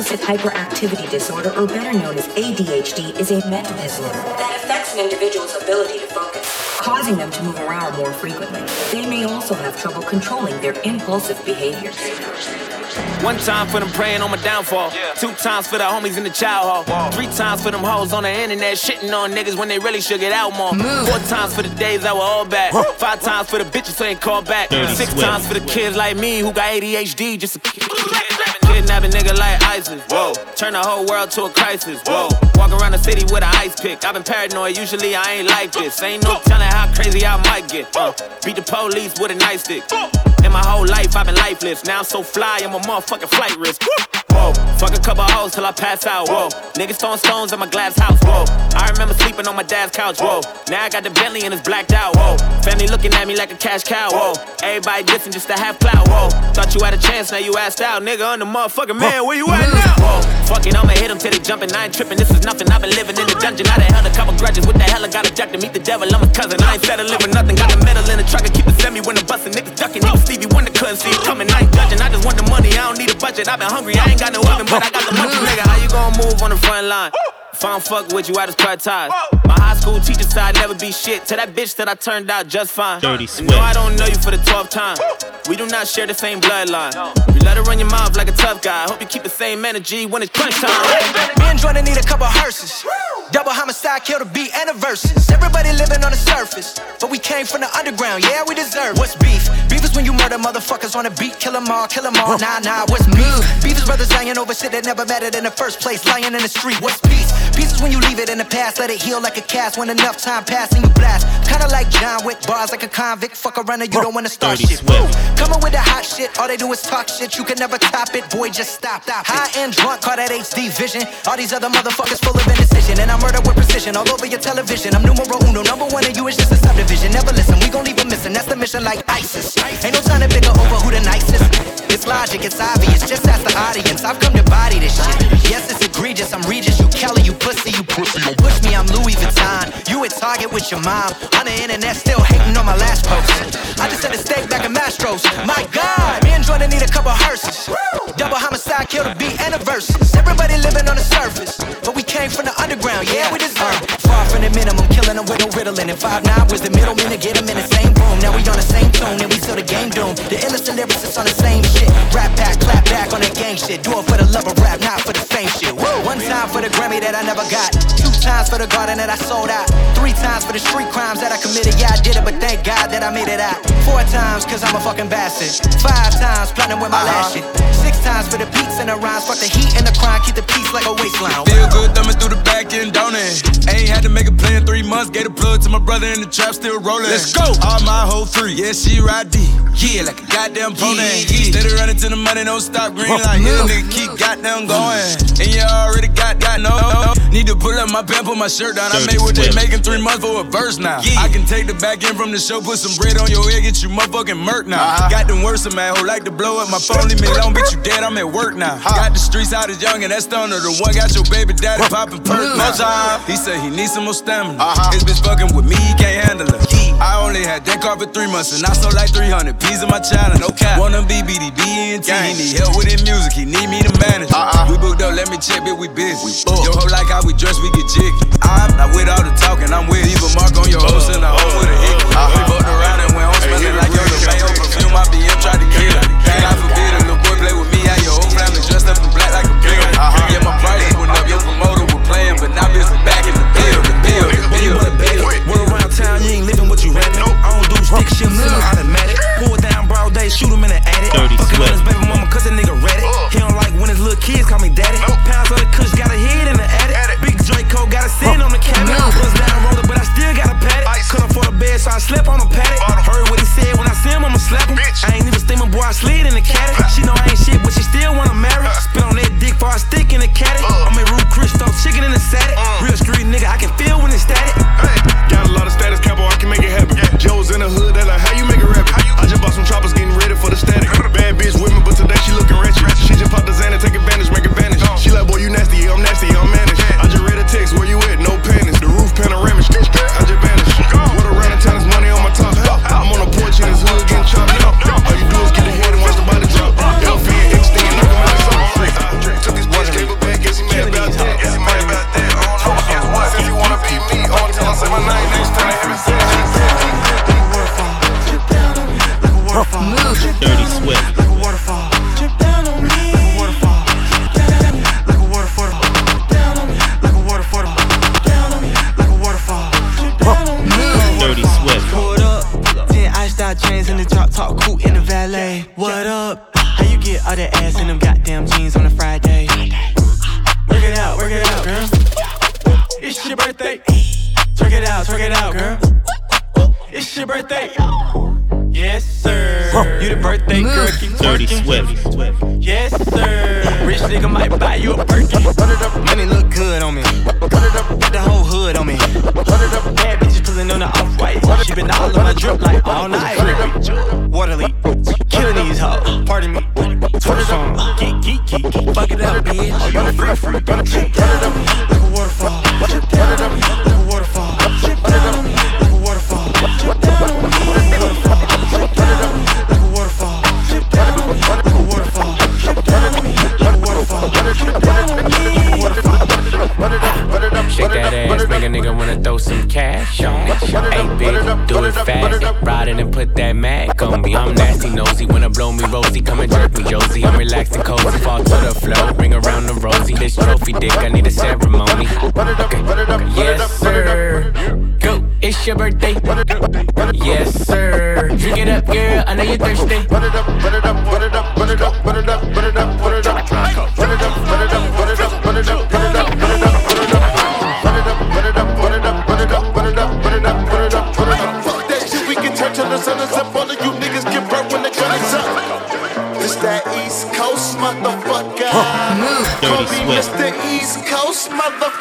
deficit hyperactivity disorder, or better known as ADHD, is a mental disorder that affects an individual's ability to focus, causing them to move around more frequently. They may also have trouble controlling their impulsive behaviors. One time for them praying on my downfall. Yeah. Two times for the homies in the child hall. Whoa. Three times for them hoes on the internet shitting on niggas when they really should get out more. Move. Four times for the days I were all bad. Huh. Five times for the bitches who ain't called back. Dirty Six sweat. times for the kids like me who got ADHD just to a nigga like ISIS. Whoa. Turn the whole world to a crisis. Whoa. Walk around the city with an ice pick. I've been paranoid, usually I ain't like this. Ain't no telling how crazy I might get. Uh, beat the police with a nightstick. In my whole life, I've been lifeless. Now I'm so fly, I'm a motherfucking flight risk. Whoa, fuck a couple hoes till I pass out. Whoa, niggas throwing stones at my glass house. Whoa, I remember sleeping on my dad's couch. Whoa, now I got the Bentley and it's blacked out. Whoa, family looking at me like a cash cow. Whoa, everybody dissing just to have clout. Whoa, thought you had a chance, now you asked out. Nigga, I'm the motherfucking man. Where you at now? Whoa, fuck it, I'ma hit them till they jumping. I ain't tripping, this is nothing. I've been living in the dungeon. I done held a couple grudges. What the hell? I got a jack to meet the devil. I'm a cousin. I ain't settling with nothing. Got a medal in the truck and keep the semi when I'm busting. Niggas ducking. Even Stevie Wonder couldn't see it coming. I ain't judging. I just want the money. I don't need a budget. I've been hungry. I ain't got no oven, but I got the money. Mm. Nigga, how you gonna move on the front line? If I don't fuck with you, I just cut ties. My high school teacher said I'd never be shit. To that bitch that I turned out just fine. Dirty sweat. No, I don't know you for the 12th time. We do not share the same bloodline. You let her run your mouth like a tough guy. Hope you keep the same energy when it's crunch time. Me and Jordan need a couple hearses. Double homicide, kill the beat and the verses. Everybody living on the surface, but we came from the underground. Yeah, we deserve. What's beef? Beef is when you murder motherfuckers on a beat, kill 'em all, kill 'em all. Nah, nah. What's beef? Beef is brothers dying over shit that never mattered in the first place, lying in the street. What's peace? Peace is when you leave it in the past, let it heal like a cast. When enough time passes you blast, kinda like John Wick bars, like a convict. Fuck around and you don't wanna start shit. Swift. Coming with the hot shit, all they do is talk shit. You can never top it, boy. Just stop. stop High and drunk, call that HD vision. All these other motherfuckers full of indecision, and I murder with precision all over your television. I'm numero uno, number one, and you is just a subdivision. Never listen, we gon' leave leave 'em missing. That's the mission, like ISIS. Ain't no time to bigger over who the nicest. It's logic, it's obvious. Just ask the audience. I've come to body this shit. Yes, it's egregious. I'm Regis, you Kelly, you pussy, you pussy. Don't push me, I'm Louis Vuitton. You at Target with your mom. On the internet, still hating on my last post. I just had a steak back in Mastro's. My God, me and Jordan need a couple hearses. Double homicide, kill the beat and the verses. Everybody living on the surface, but we came from the underground. Yeah, we deserve. it. From the minimum, killing them with no riddling. And five nine was the middleman to get them in the same room. Now we on the same tune, and we till the game doomed. The illest lyricists on the same shit. Rap back, clap back on that gang shit. Do it for the love of rap, not for the fame shit. Woo! One time for the Grammy that I never got. Two times for the garden that I sold out. Three times for the street crimes that I committed. Yeah, I did it, but thank God that I made it out. Four times, cause I'm a fucking bastard. Five times, plotting with my last shit. Six times for the beats and the rhymes. Fuck the heat and the crime, keep the peace like a waistline. Feel good thumbing through the back end, don't it? Ain't had to make a plan three months. Gave a plug to my brother in the trap, still rolling. Let's go. All my whole three, yeah, she ride D. Yeah, like a goddamn pony. Yeah. Steady running to the money, don't stop green light. Yeah, nigga keep goddamn going. And you already got, got no. Need to pull up my pants, put my shirt down. I made what they making three months for a verse now. I can take the back end from the show, put some bread on your head, get you motherfucking murk now. Uh-huh. Got them worse, of man, who like to blow up my phone, leave me alone, bitch, you dead, I'm at work now. Got the streets out as young, and that's stunner. The one got your baby daddy popping perk now. He said he needs some more stamina. His bitch fucking with me, he can't handle it. I only had that car for three months, and I sold like 300 P's in my channel, no cap. Wanna be BDB and T, he need help with his music, he need me to manage. it. We booked up, let me check, bitch, we busy. Yo, hoe like how we dress, we get jiggy. I'm not with all the talking, I'm with Leave a mark on your host and I home with a hickey. We fucked around and went home smelling like your Le Labo perfume. My BM tried to kill it. God forbid a little boy play with me, how your whole family dressed up in black like a pill. Yeah, my prices went up, your promoter was playing, but now bitch back stick shit, I'm automatic. Pull it down broad day, shoot him in the attic. Dirty Fucking with his baby mama, cause that nigga ready. He don't like when his little kids call me daddy. Pounds of the kush, got a head in the attic. Big Draco, got a sin on the cabinet. Bust down roller, but I still got a paddock. Couldn't afford a bed, so I slept on a paddock. Heard what he said when I see him, I'ma slap him. I ain't even steaming, boy, I slid in the caddy.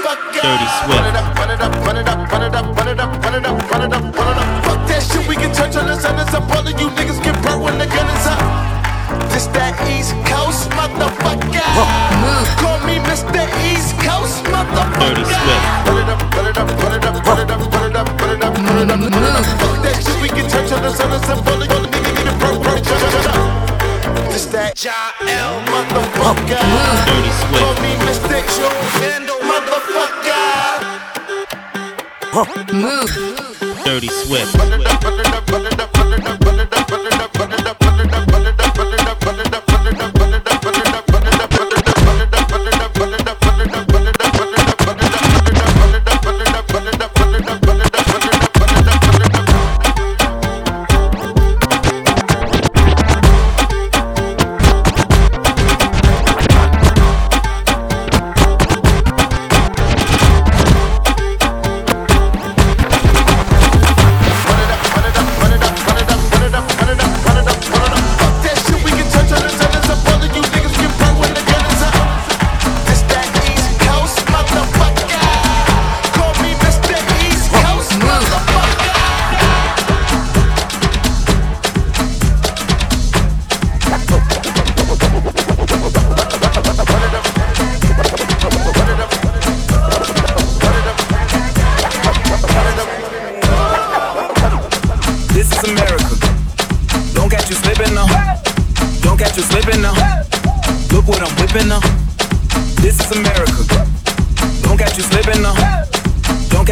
Dirty Swift. Run it up, run it up, run it up, run it up, run it up, run it up, run it up, run it up. Fuck that shit, we can turn to the sun and up. All of you niggas get burnt when the gun is up. This that East Coast motherfucker. Call me Mr. East Coast motherfucker. Dirty Swift. Run it up, run it up, run it up, run it up, run it up, run it up, run it up, run it up. Fuck that shit, we can turn to the sun and up. All of you niggas get burnt, burnt, burnt, burnt. This that Ja L motherfucker. Dirty Swift.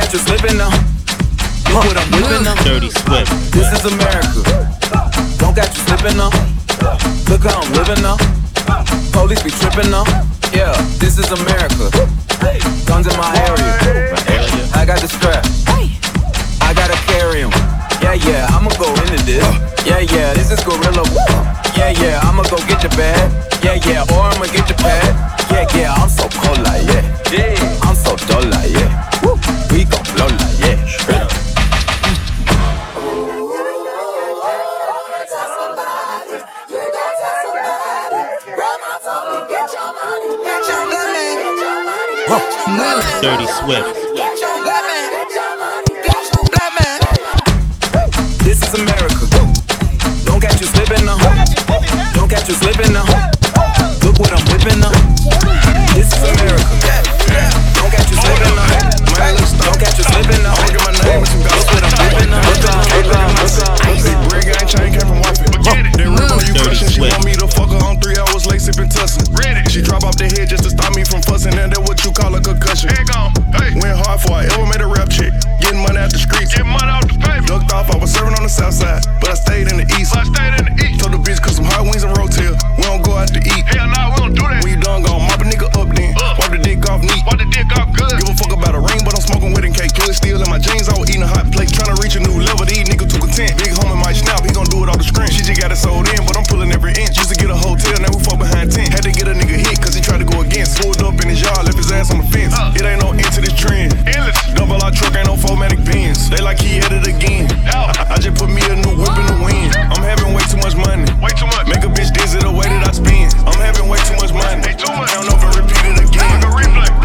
You slipping now. Look what I'm whipping now. Dirty Swift. This is America. Don't got you slipping now. Look how I'm living now. Police be tripping now. Yeah, this is America. Guns in my area. I got the strap. I gotta carry carry 'em. Yeah, yeah, I'ma go into this. Yeah, yeah, this is gorilla. Yeah, yeah, I'ma go get your bag. Yeah, yeah, or I'ma get your pad. Yeah, yeah, I'm so cold like yeah. Yeah, I'm so dull like yeah. Woo. We gon' blow like yeah. Dirty Swift. This is America. Don't catch you slipping now. Don't catch you slipping now. Chain chain came from wifey. Then rip on you crushing. She want me to fuck her. I'm three hours late sipping tussin. She drop off the head just to stop me from fussing. And that what you call a concussion. Hey. Went hard for I ever made a rap chick. Getting money out the streets. Get money out the paper. Ducked off. I was serving on the south side, but I stayed in the east. But I stayed in the east. Told the bitch cook some hot wings and rotel. We don't go out to eat. Hell nah, we don't do that. When you done gone, mop a nigga up then. Up. Wipe the dick off neat. Wipe the dick off good. Give a fuck about a ring, but I'm smoking wedding cake. Kill it still in my jeans. I was eating a hot plate, trying to reach a new level. These niggas too content off the screen. She just got it sold in, but I'm pulling every inch. Used to get a hotel, now we fall behind 10. Had to get a nigga hit, cause he tried to go against. Pulled up in his yard, left his ass on the fence. It ain't no end to this trend. Double our truck, ain't no 4matic Benz. They like he had it again. I, I just put me a new whip in the wind. I'm having way too much money. Way too much. Make a bitch dizzy the way that I spend. I'm having way too much money. Hey, too much. I don't know if I repeat it again.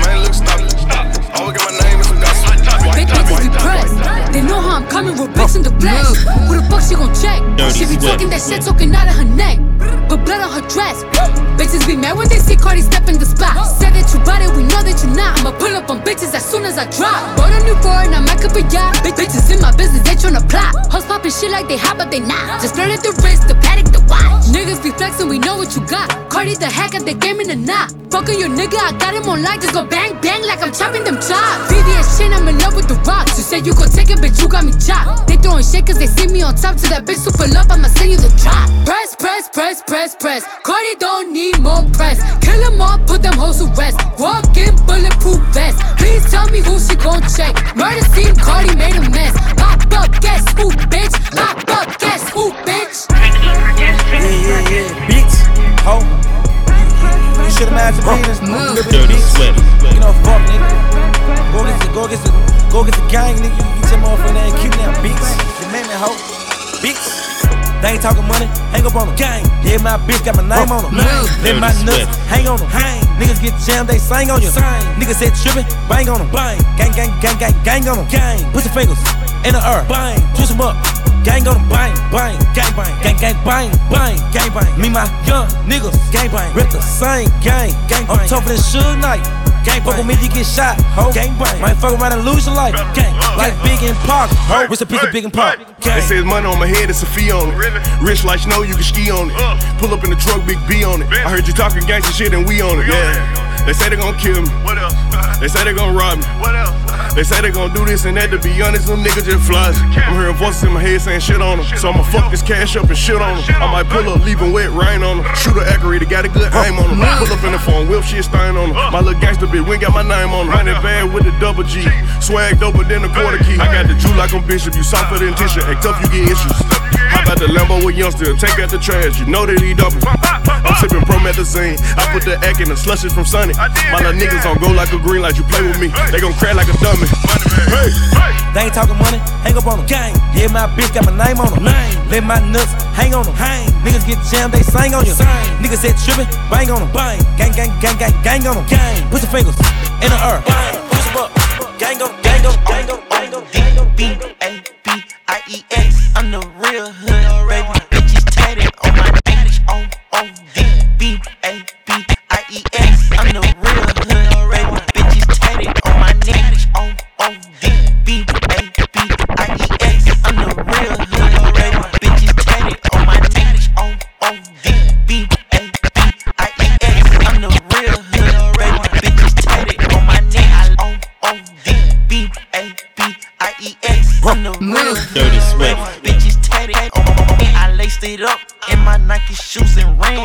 Man, look, stop. Stop. Always get my name and some gossip. Big bitches depressed. They know how I'm coming with bricks in the flesh. Who the fuck she gon' check? Dirty she be Swift. talking that shit, talking out of her neck. But blood on her dress. Bitches be mad when they see Cardi step in the spot. Said that you bought it, we know that you not. I'ma pull up on bitches as soon as I drop. Bought a new foreign, I might up a yacht. Bitches in my business, they tryna plot. Hoes popping shit like they hot, but they not. Just flirting the wrist, the paddock, the watch. Niggas be flexing, we know what you got. Cardi the hacker, they game in the knot. Fucking your nigga, I got him online. Just go bang, bang like I'm chopping them chops. VVS shit, I'm in love with the rocks. You said you gon' take it, bitch, you got me chopped. They throwing shit cause they see me on top. To that bitch super love, I'ma send you the drop. Press, press, press, press, press. Cardi don't need more press. Kill them all, put them hoes to rest. Walk in bulletproof vest. Please tell me who she gon' check. Murder scene, Cardi made a mess. Pop up, guess who, bitch? Pop up, guess who, bitch? Yeah, yeah, yeah. Bitch, ho. You should've matched the penis. Little Dirty bitch. Swift. You know, fuck, nigga. Go get the, go get the, go get the gang, nigga. You get your motherfucking name, keep that bitch. You made me hoe, bitch. They ain't talking money, hang up on them. Gang, yeah, my bitch got my name on them. Let my Dirty nuts hang on them. Hang. Niggas get jammed, they sang on you. Niggas said trippin', bang on them. Bang. Gang, gang, gang, gang, gang on them. Gang. Put your fingers in the earth. Bang. Twist them up. Gang on them. Bang, bang, gang, bang, gang, gang, bang, bang, gang, bang. Me, my young niggas, gang, bang. Rip the same gang, gang, bang. I'm tougher than Suge Knight. Gang fuck with me, you get shot, ho. Gang bang. Might fuck around and lose your life. Gang, like Big and Park. Ho, what's a piece of Big and Park? They say it's money on my head, it's a fee on it. Rich like snow, you can ski on it. Pull up in the truck, big B on it. I heard you talking gangster shit and we on it. Yeah. They say they gon' kill me. What else? They say they gon' rob me. What else? They say they gon' do this and that. To be honest, them niggas just flies. I'm hearing voices in my head saying shit on them. So I'ma fuck this cash up and shit on them. I might pull up, leaving wet rain on them. Shoot a accurate, got a good aim on them. Pull up in the phone, whip shit stain on them. My little gangster we ain't got my name on them. Hundred band with the double G. Swag doper than the quarter key. I got the Jew like I'm Bishop. You softer than tissue. Act tough, you get issues. How about the Lambo with youngster? Take out the trash, you know that he double. I'm sipping promethazine. I put the egg in the slushes from Sunny. My little niggas on go like a green light. You play with me, they gon' crack like a dummy. Hey, They ain't talking money, hang up on them. Gang, yeah, my bitch got my name on them. Name. Let my nuts hang on them. Hang. Niggas get jammed, they sang on you. Niggas said trippin', bang on them. Bang. Gang, gang, gang, gang, gang on them. Gang. Put your fingers in the earth. Bang. Push them up. Gang on, gang on, gang on, gang on, gang on. B A B I E X. I'm the real hood, baby. Nike shoes and ring.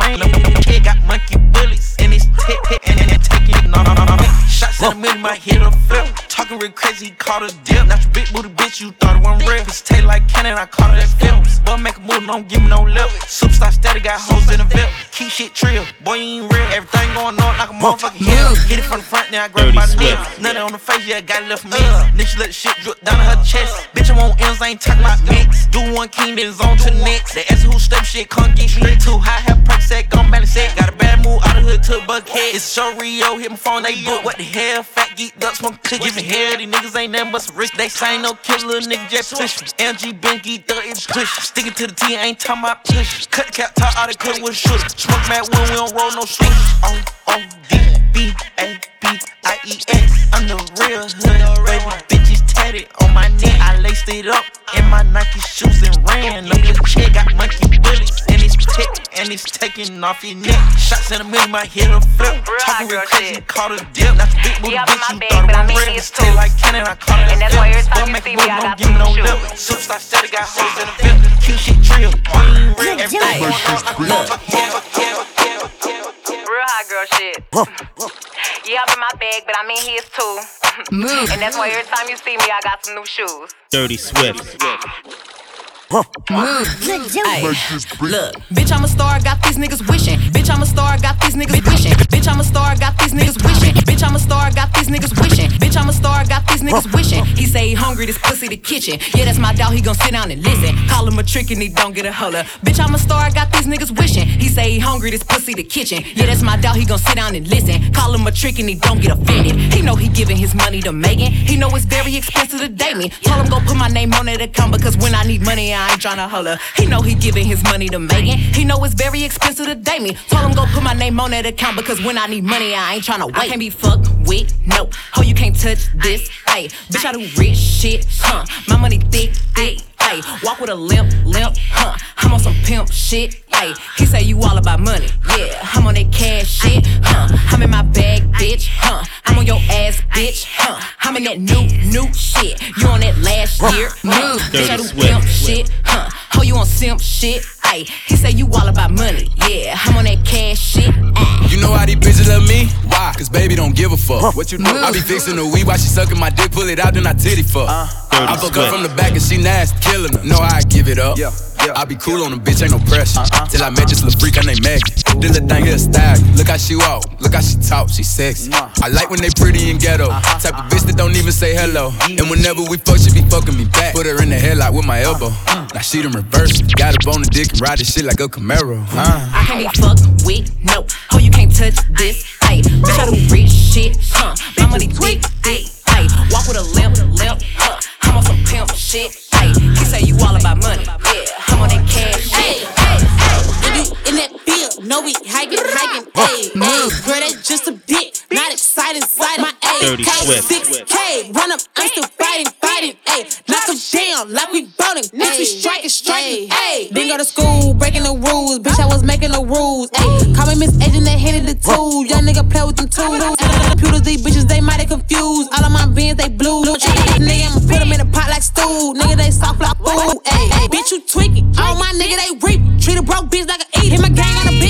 Kid got monkey bullets and it's tip hit and then taking off. Shots in the middle, my head a flip. Talking real crazy, caught a dip. Not your big booty bitch, you thought it wasn't real. Bitch taste like cannon, I caught her that film. Boy, make a don't give me no lip. Superstar steady, got hoes in the VIP. Keep shit trill, boy, you ain't real. Everything going on like a motherfucking hill. Hit it from the front, now I grab my Swift. neck. Nothing on the face, yeah, got it left for me. Nigga, let the shit drip down to her chest. Bitch, I'm on M's, I ain't talking about mix. Do one king, then zone to the next. They ask who step shit, can't get straight too high. Have perk set, gon' balance set. Got a bad move out of hood to a buckhead. It's so Rio, hit my phone, they book. What the hell? Fat geek duck, smoke cook, giving hell. These niggas ain't nothing but some rich. They say no little nigga just push. me. MG Benky, thug it push. Sticking to the T, ain't talking about push. Cut the cap, top out of cut with shoot. Smoke mad when we don't roll no switch. Oh, oh, D, B, A, B, I, E, X. I'm the real hood, baby. Bitches tatted on my neck. I laced it up in my Nike shoes and ran. Look at the chick, got monkey bullets. And it's tick, and it's taking off your neck. Shots in the middle, my hit a flip. Talking real crazy, caught a dip. Not the big booty Yeah, bitch, you my thought it I'm was real. these Stay like cannon, I caught it. And that's why every Boy, time you make see a me, move, I don't got give me no lip. shoes. Superstar steady got hoes in the VIP. Keep shit trill. Boy, you ain't real. Everything hot girl shit. Yeah, I'm in my bag, but I'm in his too. And that's why every time you see me, I got some new shoes. Dirty Swift. Move. Ay, look, bitch, I'm a star, got these niggas wishing. Bitch, I'm a star, got these niggas wishing. Bitch, I'm a star, got these niggas wishing. Bitch, I'm a star, got these niggas wishing. Bitch, I'm a star, got these niggas wishing. He say he hungry, this pussy the kitchen. Yeah, that's my doubt, he gon' sit down and listen. Call him a trick and he don't get a holler. Bitch, I'm a star, got these niggas wishing. He say he hungry, this pussy the kitchen. Yeah, that's my doubt, he gon' sit down and listen. Call him a trick and he don't get offended. He know he giving his money to Megan. He know it's very expensive to date me. Told him go put my name on that account because when I need money, I ain't tryna holler. He know he giving his money to Megan. He know it's very expensive to date me. Told him go put my name on that account because when I need money, I ain't tryna wait. I can't be fucked with, no. Ho, you can't touch this, ayy. Bitch, I do rich shit, huh? My money thick, thick, ayy. Walk with a limp, limp, huh? I'm on some pimp shit, ayy. He say you all about money, yeah. I'm on that cash shit, huh? I'm in my bag, bitch, huh? I'm on your ass, bitch, huh? I'm in that new, new shit. You on that last year, huh? Bitch, I do Dirty pimp shit, huh? Oh, you on simp shit? Ayy, he say you all about money. Yeah, I'm on that cash shit. Ay. You know how these bitches love me? Why? Cause baby don't give a fuck. What you know? I be fixing the weed while she sucking my dick, pull it out, then I titty fuck. Uh, I fuck her Swift. from the back and she nasty, killing her. Know how I give it up. Yeah. I be cool on the bitch, ain't no pressure. Uh-uh. Till I met this little freak, her name Maggie. This little thing a style. Look how she walk, look how she talk, she sexy. I like when they pretty and ghetto. Type of bitch that don't even say hello. And whenever we fuck, she be fucking me back. Put her in the headlock with my elbow. Now she done reverse. Got on the dick and ride this shit like a Camaro. Uh. I can't be fucked with, no. Oh, you can't touch this. Ayy, bitch, I do rich shit, huh? My money thick, thick, ayy. Walk with a limp, limp, huh? I'm on some pimp shit, ayy. He say you all about money, yeah. I'm on that cash shit. In that field, know we hiking, hiking, ayy, ayy. Girl, that's just a bit, not exciting, exciting. My Dirty ayy, Swift. six K, run up, I'm still fighting, fighting, ayy. Knock 'em down like we bowling, next we striking, striking, ayy. Didn't go to school, breaking the rules, bitch, I was making the rules, ayy. Call me Miss Agent, that handed the tool, young nigga play with them tools. Computers, these bitches, they mighty confused. All of my bins, they blue. Ayy, nigga, I'ma put 'em in a pot like stew. Nigga, they soft like food, ayy. ayy. Bitch, you tweaking. All my nigga, they reap. Treat a broke bitch like a eat. Hit my gang on a beeper.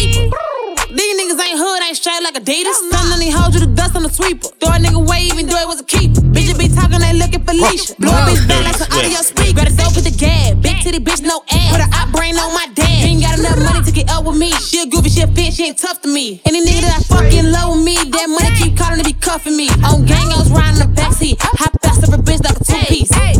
These niggas ain't straight like a Adidas. None of these hoes you the dust on the sweeper. Throw a nigga away, even though it was a keeper. Bitches be talking, they looking for leash. Blow a bitch back like some audio speak. Grab a dope with the gas. Big titty bitch, no ass. Put her op brain on my dad. She ain't got enough money to get up with me. She a goofy, she a bitch, she ain't tough to me. Any nigga that I fucking love with me, that money keep calling to be cuffing me. On gang, I was riding the backseat. Hop fast over bitch like a two piece.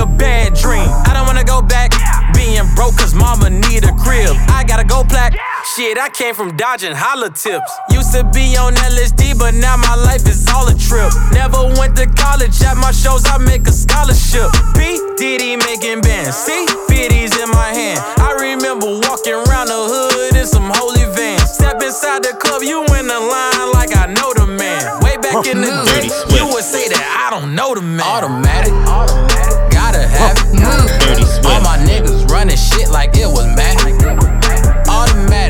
A bad dream. I don't wanna go back being broke cause mama need a crib. I gotta go plaque. Shit, I came from dodging holla tips. Used to be on LSD, but now my life is all a trip. Never went to college, at my shows I make a scholarship. P. Diddy making bands, see? 50s in my hand. I remember walking around the hood in some holy vans. Step inside the club, you in the line like I know the man. Way back in the day, you would say that I don't know the man. Automatic, it. Dirty Swift. All my niggas running shit like it was mad. Automatic,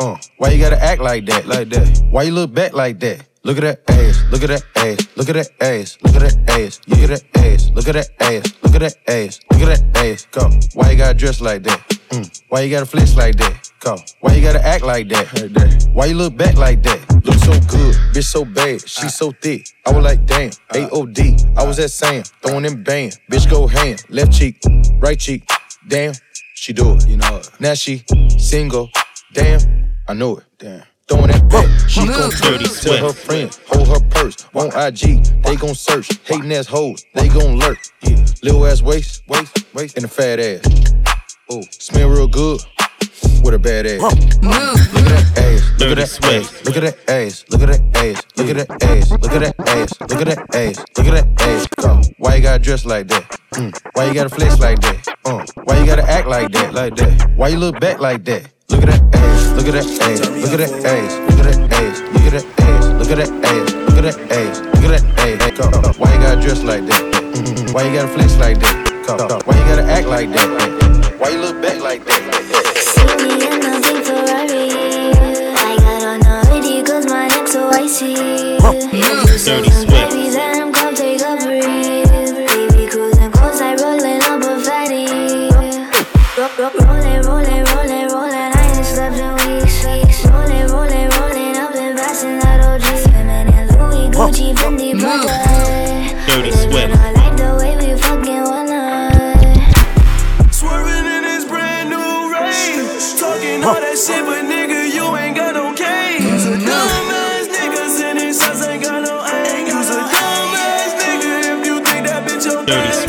Uh. Why you gotta act like that? Like that? Why you look back like that? Look at that ass, look at that ass, look at that ass, look at that ass, look at that ass, look at that ass, look at that ass, look at that ass, go. Why you gotta dress like that? Mm. Why you gotta flex like that? Go. Why you gotta act like that? Like that? Why you look back like that? Look so good, bitch so bad, she so thick. I was like, damn, AOD. I was at Sam, throwing them band. Bitch go ham, left cheek, right cheek. Damn, she do it. You know it. Now she single. Damn, I know it. Damn. Throwing that back, she gon' Dirty tell her friends, hold her purse on IG. They gon' search, hating ass hoes, they gon' lurk. Yeah. Little ass waist, waist, waist, and a fat ass. Oh, smell real good with a bad ass. Look at that ass, look at that ass, look at that ass, look at that ass, look at that ass, look at that ass, look at that ass, look at that ass. Go. Why you gotta dress like that? Mm. Why you gotta flex like that? Uh. Why you gotta act like that? Like that? Why you look back like that? Look at that ass, look at that ass, look at that ass, look at that ass, look at that ass, look at that ass, look at that ass, look at that ass. Why you gotta dress like that? Mm. Why you gotta flex like that? Why you gotta act like that? Why you look back like that? I got on a video because my neck so I see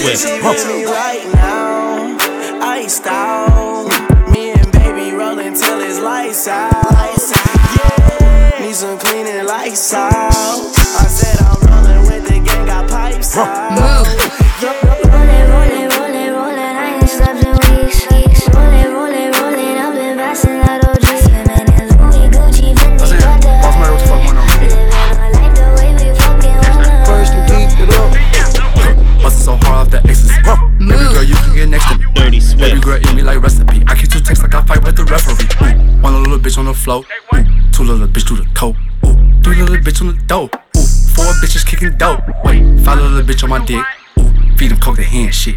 with me right now, iced out. Me and baby rolling till it's lights out. Yeah, need some cleaning lights out. The referee. Ooh, one little bitch on the float. Ooh, two little bitch do the coke. Ooh, three little bitch on the dope. Ooh, four bitches kicking dope. Wait, five little bitch on my dick. Ooh, feed them coke the hand shit.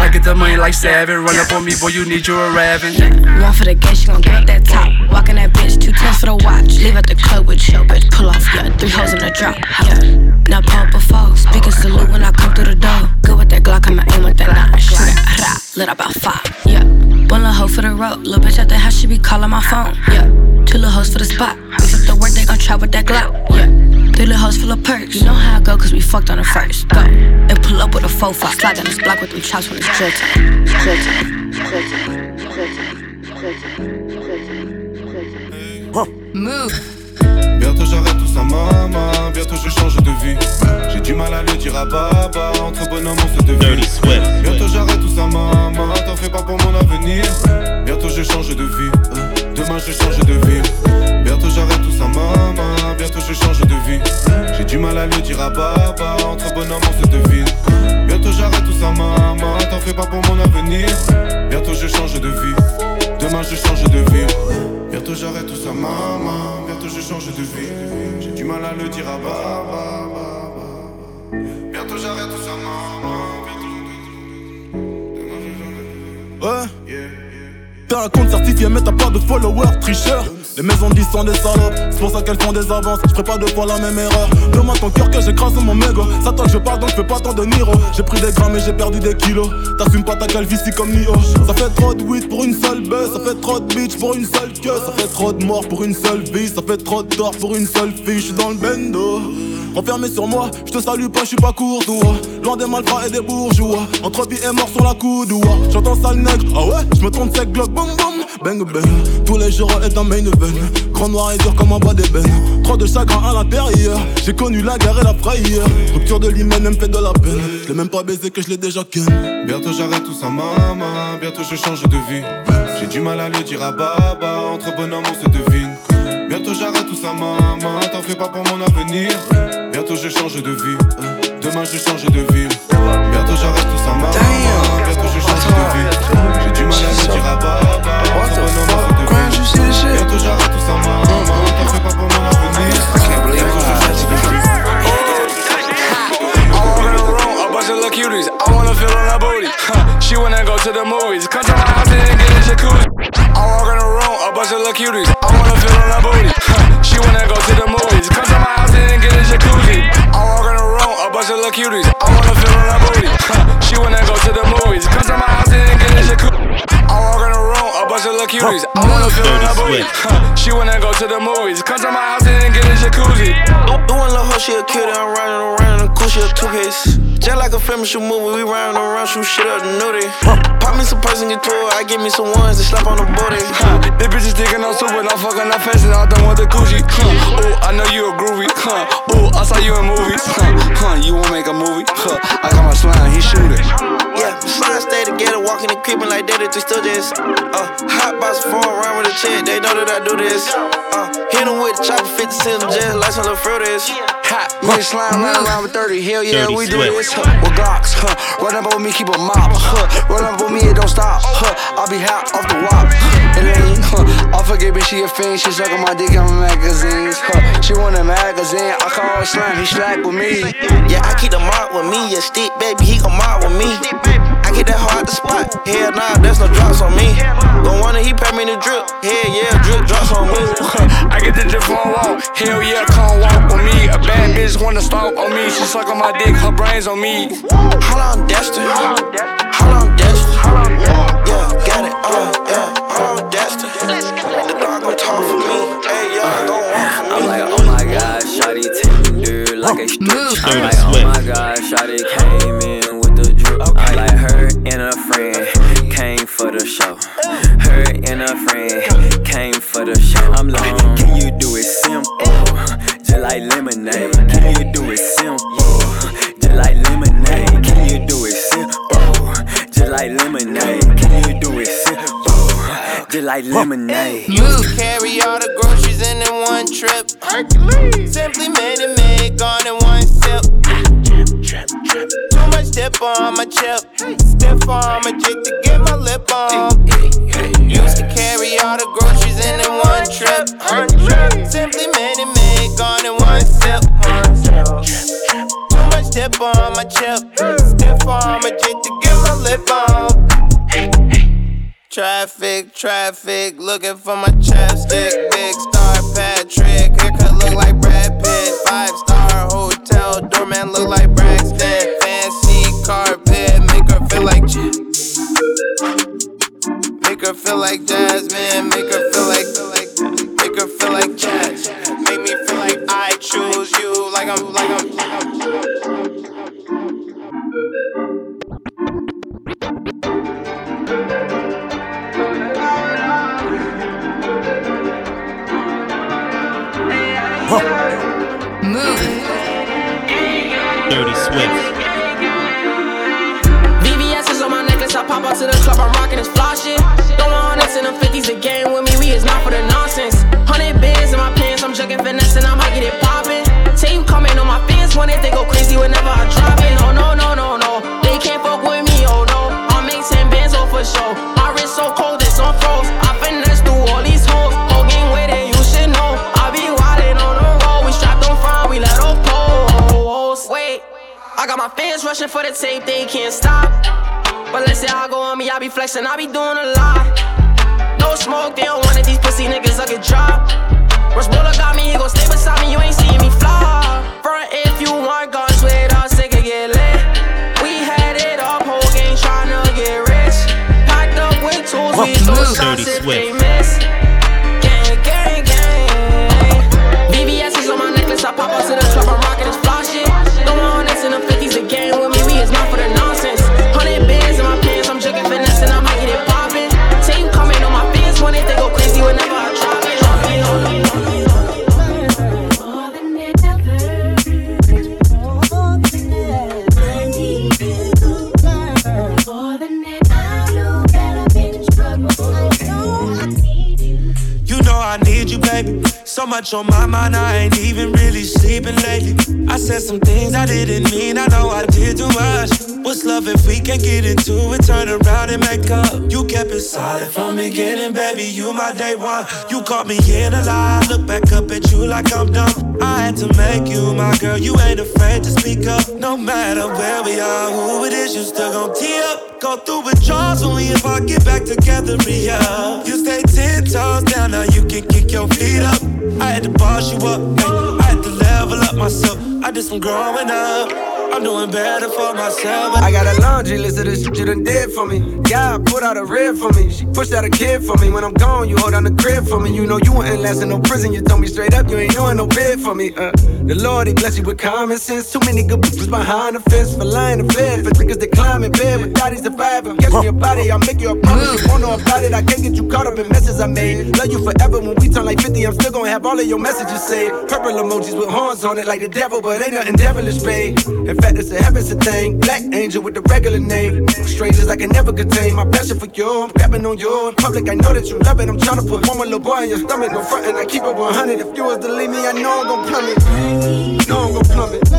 I get the money like seven. Run up on me, boy, you need your a raven. One for the game, she gon' get that top. Walking that bitch, two tens for the watch. Leave at the club with your bitch, pull off, yeah. Three hoes in the drop, yeah. Now pump before, speaking salute when I come through the door. Good with that Glock, I'ma aim with that nine. Shoot it, rah, lit about five, yeah. One little hoe for the road, little bitch out the house, she be calling my phone, yeah. Two little hoes for the spot, up the work, they gon' try with that Glock, yeah. Three little hoes full of perks, you know how I go, cause we fucked on the first, go. And pull up with a 4-5, slide down this block with them chops when it's drill time, drill time, drill time, drill time. Move. Bientôt j'arrête tout ça maman, bientôt je change de vie. J'ai du mal à le dire à papa, entre bonhomme on se devine. Bientôt j'arrête tout ça maman, t'en fais pas pour mon avenir. Bientôt je change de vie, demain je change de ville Bientôt j'arrête tout ça maman, bientôt je change de vie. J'ai du mal à le dire à papa, entre bonhomme on se devine. Bientôt j'arrête tout ça maman, t'en fais pas pour mon avenir. Bientôt je change de vie, demain je change de ville Bientôt j'arrête tout ça maman, bientôt je change de vie. J'ai du mal à le dire à papa Bientôt j'arrête tout ça maman, Ouais. T'as un compte certifié, mais t'as pas de followers, tricheur. Les maisons disent sont des salopes, c'est pour ça qu'elles font des avances. Je pas deux fois la même erreur. Demande ton cœur que j'écrase mon mégot. Ça toi je parle donc je fais pas tant de Niro. J'ai pris des grammes et j'ai perdu des kilos. T'assumes pas ta calvitie comme Nio. Ça fait trop de weed pour une seule baisse. Ça fait trop de bitch pour une seule queue. Ça fait trop de morts pour une seule vie. Ça fait trop de pour une seule fille. J'suis dans le bendo. Enfermé sur moi, je te salue pas, je suis pas courtois. Loin des malfrats et des bourgeois. Entre vie et mort sur la coude, J'entends sale nègre, ah ouais, je me trompe sec, glock, boum boum. Bang bang, tous les jours est un main event. Grand noir et dur comme un bas d'ébène. Trop de chagrin à l'intérieur. J'ai connu la guerre et la frayeur. Rupture de l'hymen, me fait de la peine. Je l'ai même pas baisé que je l'ai déjà ken. Bientôt j'arrête tout ça, maman. Bientôt je change de vie. J'ai du mal à le dire à Baba. Entre bonhommes, on se devine. Bientôt j'arrête tout ça, maman. T'en fais pas pour mon avenir. Bientôt je change de vie. Demain je change de ville. Bientôt j'arrête tout ça, maman. Bientôt je change de vie. J'ai du mal à le dire à Baba. Bientôt j'arrête tout ça, maman. T'en fais pas pour She wanna go to the movies. Come to my house and get a jacuzzi. I walk in the room, a bunch of little cuties. I wanna feel on her booty. She wanna go to the movies. Come to my house and get a jacuzzi. I walk in the room, a bunch of little cuties. I wanna feel on her booty. She wanna go to the movies. Come to my house and get a jacuzzi. I walk in the room, a bunch of little cuties. I wanna feel on her booty. She wanna go to the movies. Come to my house and get a jacuzzi. Doing little hoe, she a cutie. I'm riding around in a cool, she a two case. Just like a shoot movie, we riding around, shoot shit up the nudie. Pop me some person, get to it. I give me some ones and slap on the booty. Huh. This bitch is thinking I'm super, I'm fucking, I'm fashion, I don't want the coochie. Huh. Ooh, I know you a groovy. Huh. Ooh, I saw you in movies. Huh. Huh. You wanna make a movie? Huh. I got my slime, he shoot it. Yeah, slime stay together, walking and creeping like that, it still just. Uh, hot box phone around with a chick, they know that I do this. Uh, hit him with the chopper, 50 cent just like some little fruities. Hot, me slime round around with 30, hell yeah, we do this. Huh. With Glocks, huh. Run up on me, keep a mop, huh. Run up on me, it don't stop, huh. I'll be hot off the wop. And then, huh. I forget, bitch, she a fiend, she suckin' my dick on magazines, huh. She want a magazine, I call her slime, he slack with me. Yeah, I keep the mop with me, yeah, stick, baby, he gon' mop with me. I get that hard the spot, hell nah, there's no drops on me. Gon' wanna, he pay me the drip, hell yeah, drip drops on me. I get the drip on walk, hell yeah, come walk with me. A bad bitch wanna stalk on me, she suck on my dick, her brains on me. How long Dexter? How long Dexter? Yeah, got it, uh, yeah, how long Dexter? The dog gon' talk for me, hey, yeah, gon' walk for me. I'm like, oh my god, shawty tender like a strip. I'm like, oh my god, shawty came in with the drip. I like her and a friend came for the show. Her and a friend came for the show. I'm like, can you do it simple? Just like lemonade. Can you do it simple? Just like lemonade. Can you do it simple? Just like lemonade. Can you do it simple? Just like lemonade. Used to carry all the groceries in in one trip. Simply made it made, gone in one sip. Too much dip on my chip. Stiff on my chick to get my lip on. Used to carry all the groceries in in one trip. Simply made it made, gone in one sip. Too much dip on my chip. Stiff on my chick to get my lip on. Traffic, traffic, looking for my chapstick. Big star Patrick, haircut look like Brad Pitt. Five star hotel, doorman look like Braxton. Fancy carpet, make her feel like. Make her feel like Jasmine, make her feel like, make her feel like jazz. Make me feel like I choose you, like I'm, like I'm, Dirty Swift. VVS is on my necklace, I pop out to the club, I'm rocking this fly shit. Throwing hundreds in them 50s, the game with me, we is not for the nonsense. Hundred bands in my pants, I'm jugging finesse and I'm hiking it poppin'. Team comment on my fans, when they go crazy whenever I drop rushing for the tape, they can't stop. But let's say I go on me, I be flexing, I be doing a lot. No smoke, they don't want it, these pussy niggas, I get dropped. Rush Bowler got me, he gon' stay beside me, you ain't seen me fly. Front if you want guns with us, they could get lit. We had it up, whole game tryna get rich. Packed up with tools, we throw shots Dirty if they baby much on my mind, I ain't even really sleeping lately. I said some things I didn't mean, I know I did too much. What's love if we can't get into it? Turn around and make up. You kept it solid from beginning, baby. You my day one. You caught me in a lie. Look back up at you like I'm dumb. I had to make you my girl. You ain't afraid to speak up. No matter where we are, who it is, you still gon' tee up. Go through withdrawals only if I get back together, yeah. You stay ten toes down, now you can kick your feet up. I had to boss you up, ay. I had to level up myself. I did some growing up. I'm doing better for myself. I got a laundry list of the shit you done did for me. God put out a rib for me. She pushed out a kid for me. When I'm gone, you hold down the crib for me. You know you ain't last in no prison. You told me straight up, you ain't doing no bid for me. Uh, the Lord, he bless you with common sense. Too many good bitches behind the fence for lying to bed. For niggas that climb in bed with daddies surviving. Catch me about body, I'll make you a promise. You won't know about it. I can't get you caught up in messes I made. Love you forever when we turn like 50. I'm still gonna have all of your messages saved. Purple emojis with horns on it like the devil, but ain't nothing devilish, babe. In it's a heaven's a thing. Black angel with the regular name. Strangers I can never contain. My passion for you, I'm grabbing on you. In public, I know that you love it. I'm trying to put one more little boy in your stomach. No front, and I keep it 100. If you was to leave me, I know I'm gon' plummet. Know I'm gon' plummet.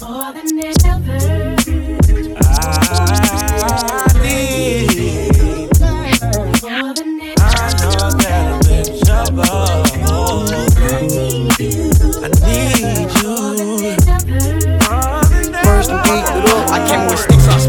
More than ever. I know I'm in trouble.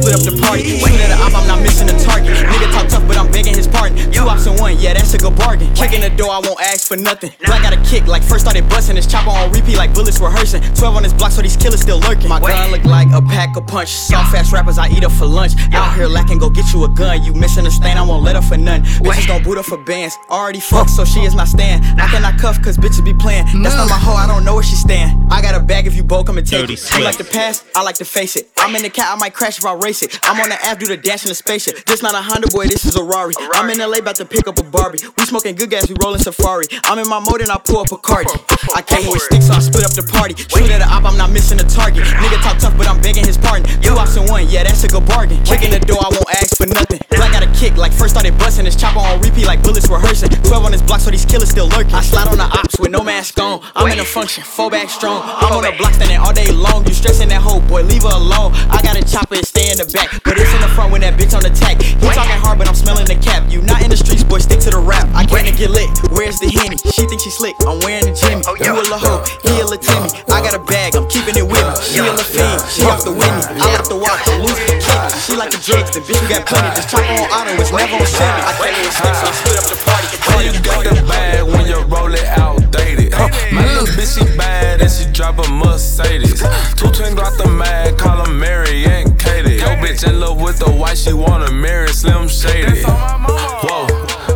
Sticks, split up the party. Shoot at the op, I'm not missing the target. Nigga talk tough, but I'm begging his pardon. Two ops in one, yeah, that's a good bargain. Kicking the door, I won't ask for nothing. Black got a kick, like first started busting. His chopper on repeat, like bullets rehearsing. 12 on his block, so these killers still lurking. My gun look like a pack of punch. Soft ass rappers, I eat up for lunch. Out here lacking, go get you a gun. You missing a stain, I won't let her for none. Bitches don't boot up for bands. Already fucked, so she is my stand. I cannot cuff, cause bitches be playing. That's not my hoe, I don't know where she stand. I got a bag if you both come and take Dirty it. You like the past, I like to face it. I'm in the cat, I might crash if I race it. I'm on the app, do the dash in the spaceship. This not a Honda boy, this is a Rari. I'm in LA, about to pick up a Barbie. We smoking good gas, we rolling Safari. I'm in my mode and I pull up a Cardi. I came with sticks, so I split up the party. Shoot at the op, I'm not missing a target. Nigga talk tough, but I'm begging his pardon. Two ops in one, yeah, that's a good bargain. Kicking the door, I won't ask for nothing. Black got a kick, like first started busting. His chopper on repeat, like bullets rehearsing. 12 on his block, so these killers still lurking. I slide on the ops with no mask on. I'm in a function, four back strong. I'm on the block standing all day long. You stressing that hoe, boy, leave her alone. I got a chopper, it stay in the back. But it's in the front when that bitch on attack. He talking hard, but I'm smelling the cap. You not in the streets, boy, stick to the rap. I came to get lit. Where's the henny? She think she slick. I'm wearing the Jimmy. Oh, you a la hoe, he a la Timmy. I got a bag, I'm keeping it with me. Oh, she a la fiend, she off the Whitney. I left the watch, I'm loose the kidney. She like the drugs, the bitch you got plenty. This chopper on auto, it's never on semi. I came with sticks, so I split up the party. When you got the bag, when you roll it outdated. My little bitch, she bad and she drive a Mercedes. Two twin got the mad, call her Mary and Katie. Yo, bitch in love with the white, she wanna marry Slim Shady. Whoa.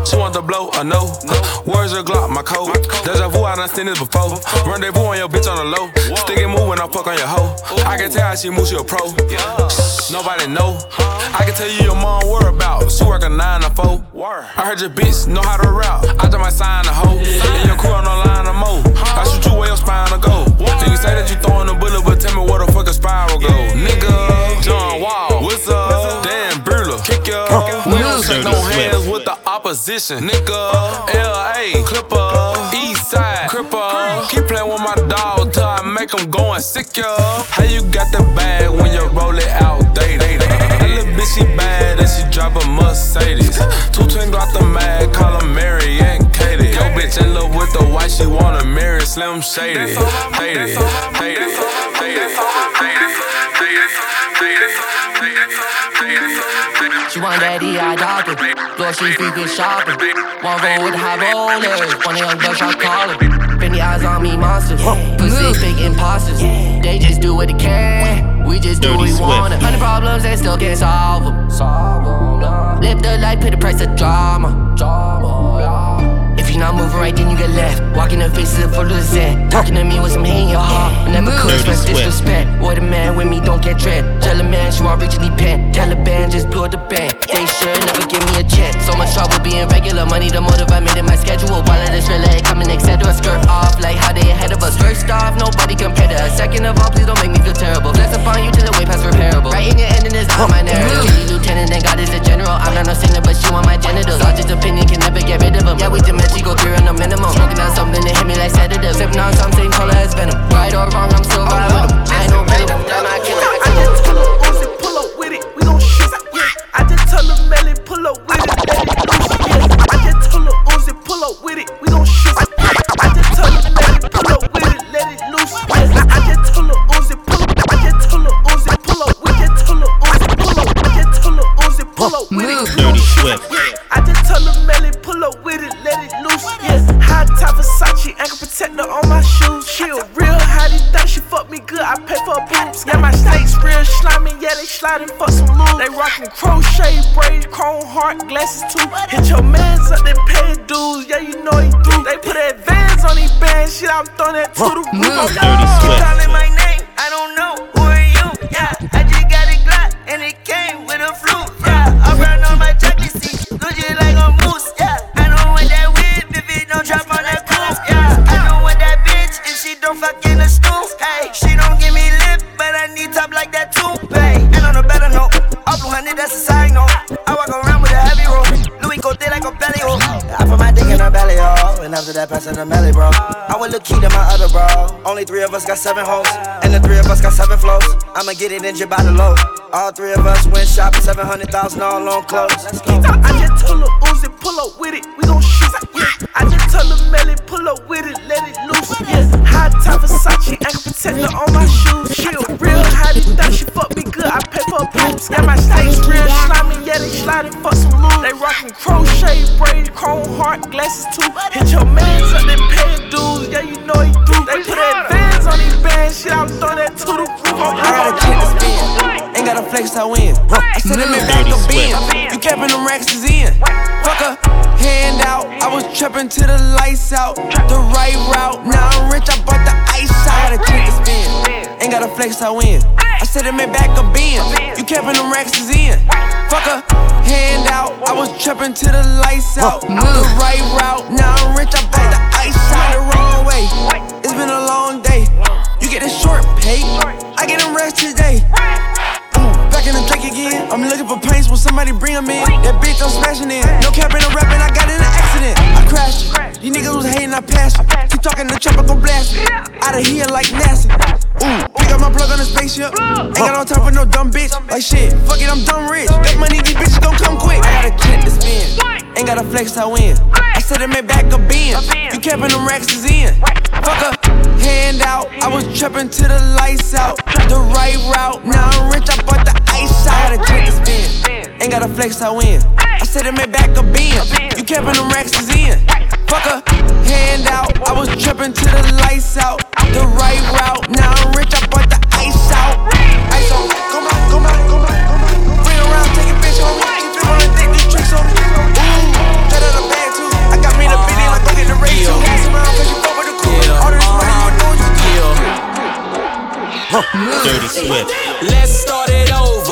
She want to blow a no. Words are Glock, my code. Deja vu, I done seen this before. Rendezvous on your bitch on the low. Stick and move when I fuck on your hoe. I can tell how she moves, she a pro. Nobody know. I can tell you your mom whereabouts. She work a nine to four. I heard your bitch know how to rap. I just might sign the opposition. Nigga, LA, Clipper, East Side, Cripper. Keep playing with my dog till I make him go and sick ya. How you got the bag when you roll it out? Day, day, day. That little bitch, she bad and she drive a Mercedes. Two twin got the mag, call her Mary and Katie. Yo, bitch in love with the white, she wanna marry Slim Shady. Hate it, hate it, hate it, She want that EI doctor, blow she freaking shopping. One roll with a high rollers, one young girl shot calling. Penny eyes on me, monsters. Pussy fake imposters. They just do what they can. We just do what we wanna. Hundred problems, they still can't solve them. Live the life, pay the price of drama. Drama, yeah. If you're not moving right, then you get left. Walking the faces of full of the zen. Talking to me with some hate in your heart. Never could express disrespect. What a man with me, don't get dread. Tell a man, you originally pent. Taliban just blew up the band. They sure never give me a chance. So much trouble being regular. Money, the motive I made in my schedule. While I just relay coming, etc. Skirt off like how they ahead of us. First off, nobody compare to us. Second of all, please don't make me feel terrible. Flex upon you till the way past repairable. Right in your ending is not my narrative. Lieutenant and God is a general. I'm not no sailor, but she want my genitals. Sergeant's opinion can never get rid of him. Yeah, we demand go through on the minimum. Smoking on something that hit me like Still sipping on something color as venom. Right or wrong, I'm still vibe with them. I ain't no rhythm, damn, I can't. I just tell her Uzi, pull up with it, we gon' shoot. Yeah. I just tell pull up with it, let it loose. Yeah. I just tell Uzi, pull up with it, we gon' shoot. I they sliding for some lube. They rockin' crochet braids, chrome heart, glasses too. Hit your mans up, then pay dues. Yeah, you know he through. They put advance on these bands, shit, I'm throwing that to the roof. Of us got seven hoes, and the three of us got seven flows. I'ma get it injured by the low. All three of us went shopping, 700,000 all on clothes. To the lights out. The right route. Now I'm rich, I bought the ice out. I got a kick to spin. Ain't got a flex, I win. I said them in back of bin. You capping them racks is in. Fuck a hand out. I was trapping to the lights out. The right route. Now I'm rich, I bought the ice out. The wrong way. It's been a long day. You get a short pay. I get them rest today. Ooh, Back in the drink again. I'm looking for paints when somebody bring them in. That bitch I'm smashing in. No capping, no rapping, I got in an accident. I crashed it. These niggas was hating, I passed it. Keep talking, the trap, I blast it. Out of here like NASA. Ooh, pick up my plug on the spaceship. Ain't got no time for no dumb bitch. Like shit, fuck it, I'm dumb rich. That money, these bitches gon' come quick. I got a kid to spin. Ain't got a flex, I win. I said it made back a bin. You capping them racks is in. Fuck a hand out. I was trapping to the lights out. The right route. Now I'm rich, I bought the ice out. I got a kid to spin. Ain't got a flex, I win. I said it made back a bin. You capping them racks is in. Fuck a hand out. I was trapping to the lights out. The right route. Now I'm rich, I bought Dirty Swift. Let's start it over.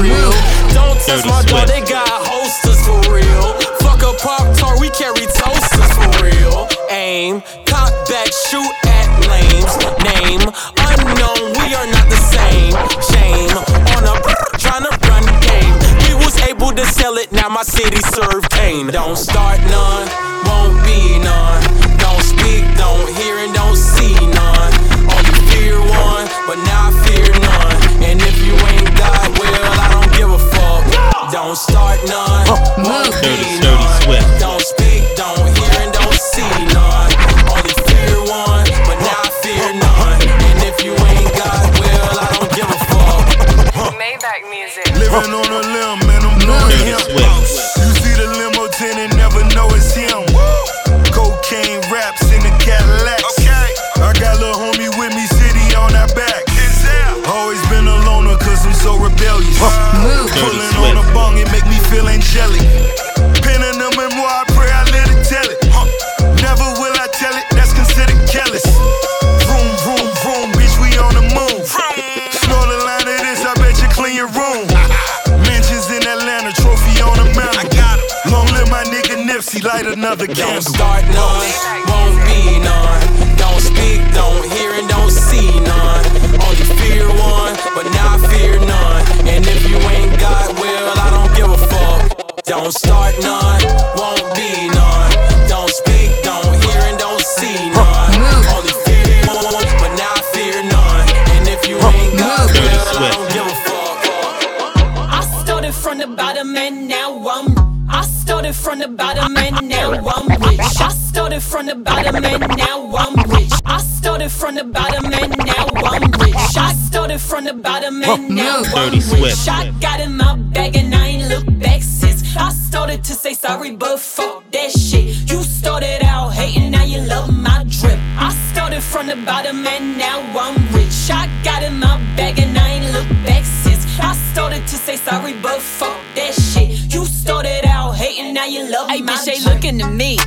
Real. Don't touch my door, they got holsters for real. Fuck a pop tart, we carry toasters for real. Aim, cock back, shoot at lames. Name unknown, we are not the same. Shame on a trying to run the game. We was able to sell it, now my city serve cane. Don't start none, 30 Don't start none, won't be none. Don't speak, don't hear, and don't see none. Only fear one, but now I fear none. And if you ain't got will, I don't give a fuck. Don't start none, won't be none. Don't speak, don't hear, and don't see none. Only fear one, but now I fear none. And if you ain't got will, I don't give a fuck. I started from the bottom and now I'm. I started from the bottom and from the bottom and now I'm rich. I started from the bottom and now I'm rich. I started from the bottom and now I'm rich. Swift. I got in my bag and I ain't looked back since. I started to say sorry, but fuck that shit. You started out hating, now you love my drip. I started from the bottom and now I'm rich. I got in my bag and I ain't looked back since. I started to say sorry, but fuck that shit. You started out hating, now you love Hey, my bitch, they drip. looking at me.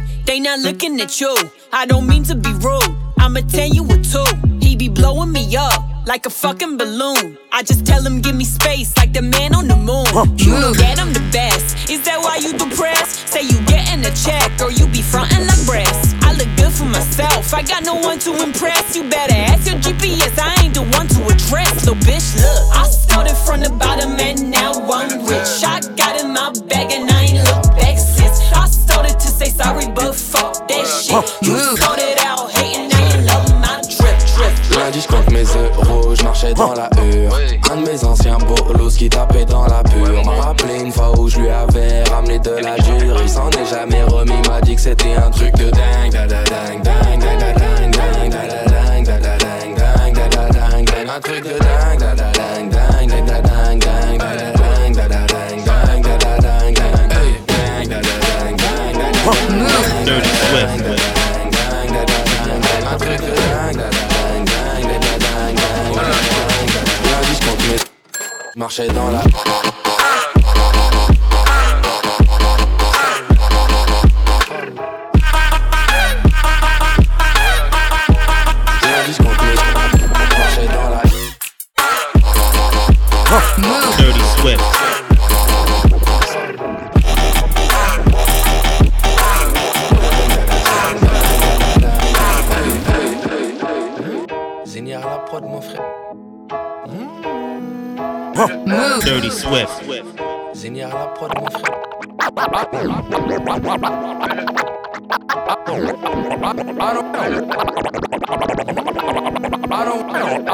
Not looking at you. I don't mean to be rude. I'ma tell you what too. He be blowing me up like a fucking balloon. I just tell him give me space like the man on the moon. You know that I'm the best. Is that why you depressed? Say you getting a check or you be frontin' like breast. I look good for myself. I got no one to impress. You better ask your GPS. I ain't the one to address. So bitch, look. I started from the bottom and now I'm rich. I got in my bag and I ain't look back say sorry, but fuck that shit. You it out, hating, now you love my drip, drip, drip. Lundi, je compte mes euros, je marchais dans la hure. Un de mes anciens bolos qui tapait dans la pure. M'a rappelé une fois où je lui avais ramené de la dure. Il s'en est jamais remis, m'a dit que c'était un truc de dingue. Da, da, dingue, dingue, dingue, marchait dans la... Swift. Zénia à la prod, mon frère. I don't, I don't,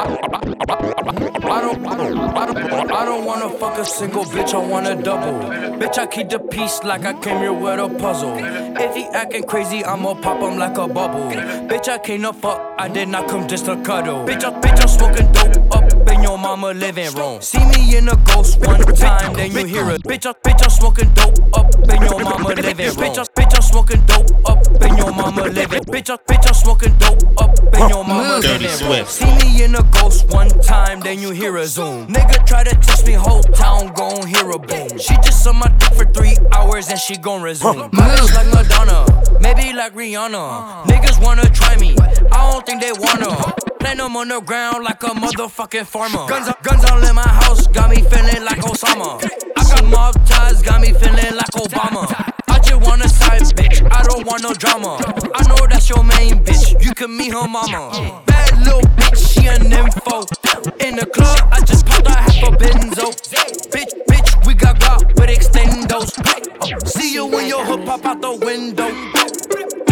I don't, I don't, I don't, wanna fuck a single bitch, I wanna double. Bitch, I keep the peace like I came here with a puzzle. If he acting crazy, I'ma pop him like a bubble. Bitch, I came to fuck, I did not come just to cuddle. Bitch, I, bitch, I'm smoking dope up in your mama living room. See me in a ghost one time, then you hear it. Bitch, I, bitch, I'm smoking dope up in your mama living room. Bitch, bitch, smoking dope up in your mama living. Bitch, I, bitch, I'm smoking dope up in your mama Dirty living room. Swift. See me in a ghost one time, then you hear a zoom. Nigga try to test me, whole town gon' hear a boom. She just on my dick for three hours and she gon' resume. My bitch like Madonna, maybe like Rihanna. Niggas wanna try me, I don't think they wanna. Plant them on the ground like a motherfucking farmer. Guns, guns all in my house, got me feeling like Osama. I got mob ties, got me feeling like Obama. Want a side bitch, I don't want no drama. I know that's your main bitch, you can meet her mama. Bad little bitch, she an info. In the club, I just popped a half a benzo. Bitch, bitch, we got got with extendos. See you when your hook pop out the window.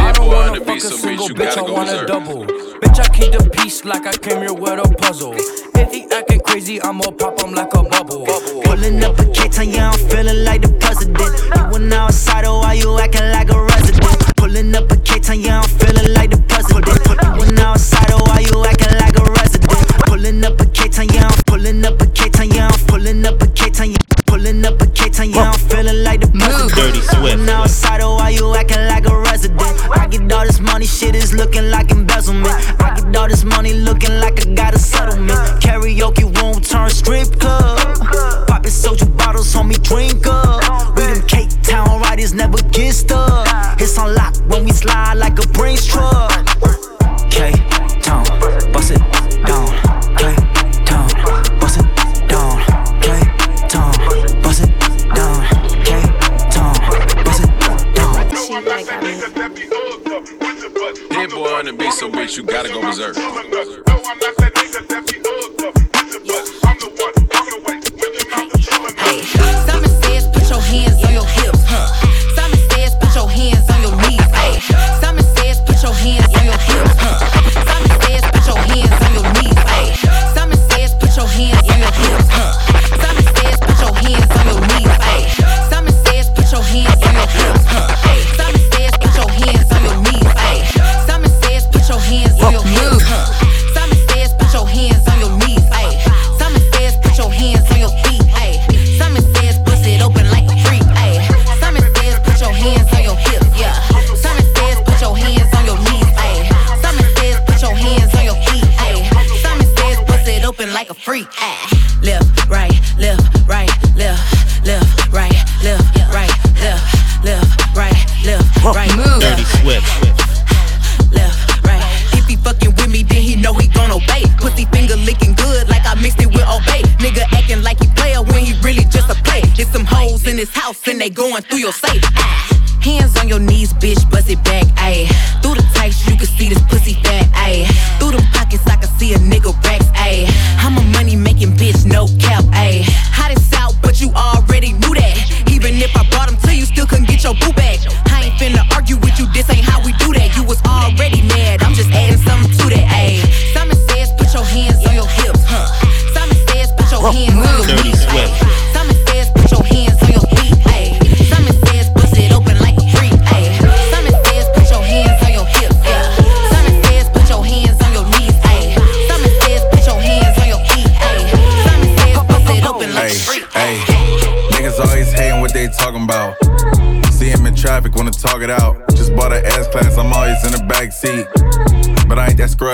I don't wanna fuck a single bitch, I want a double. Bitch, I keep the peace like I came here with a puzzle. If he acting crazy, I'ma pop him like a bubble. Pulling up a K-Town, yeah, I'm feeling like the president. You went outside, oh, why you acting like a resident? Pulling up a K-Town, yeah, I'm feeling like the president. You went outside, oh, why you acting like a resident? Pulling up a K-Town, yeah, I'm pulling up a K-Town, yeah, I'm pulling up a K-Town, yeah. Pulling up a K-Town, yeah, I'm feeling like the president. Dirty Swift. went outside, oh, why you acting like a resident? I get all this money, shit is looking like embezzlement. I get all this money looking like I got a settlement. Karaoke Turn strip club. Poppin' soju bottles, homie, drink up. We them Cape Town riders never get stuck. It's unlocked when we slide like a Brinks truck. Cape Town, bust it down. Cape Town, bust it down. Cape Town, bust it down. Cape Town, bust it down. She like me. That boy on the beat so bitch, you gotta go berserk. Going through your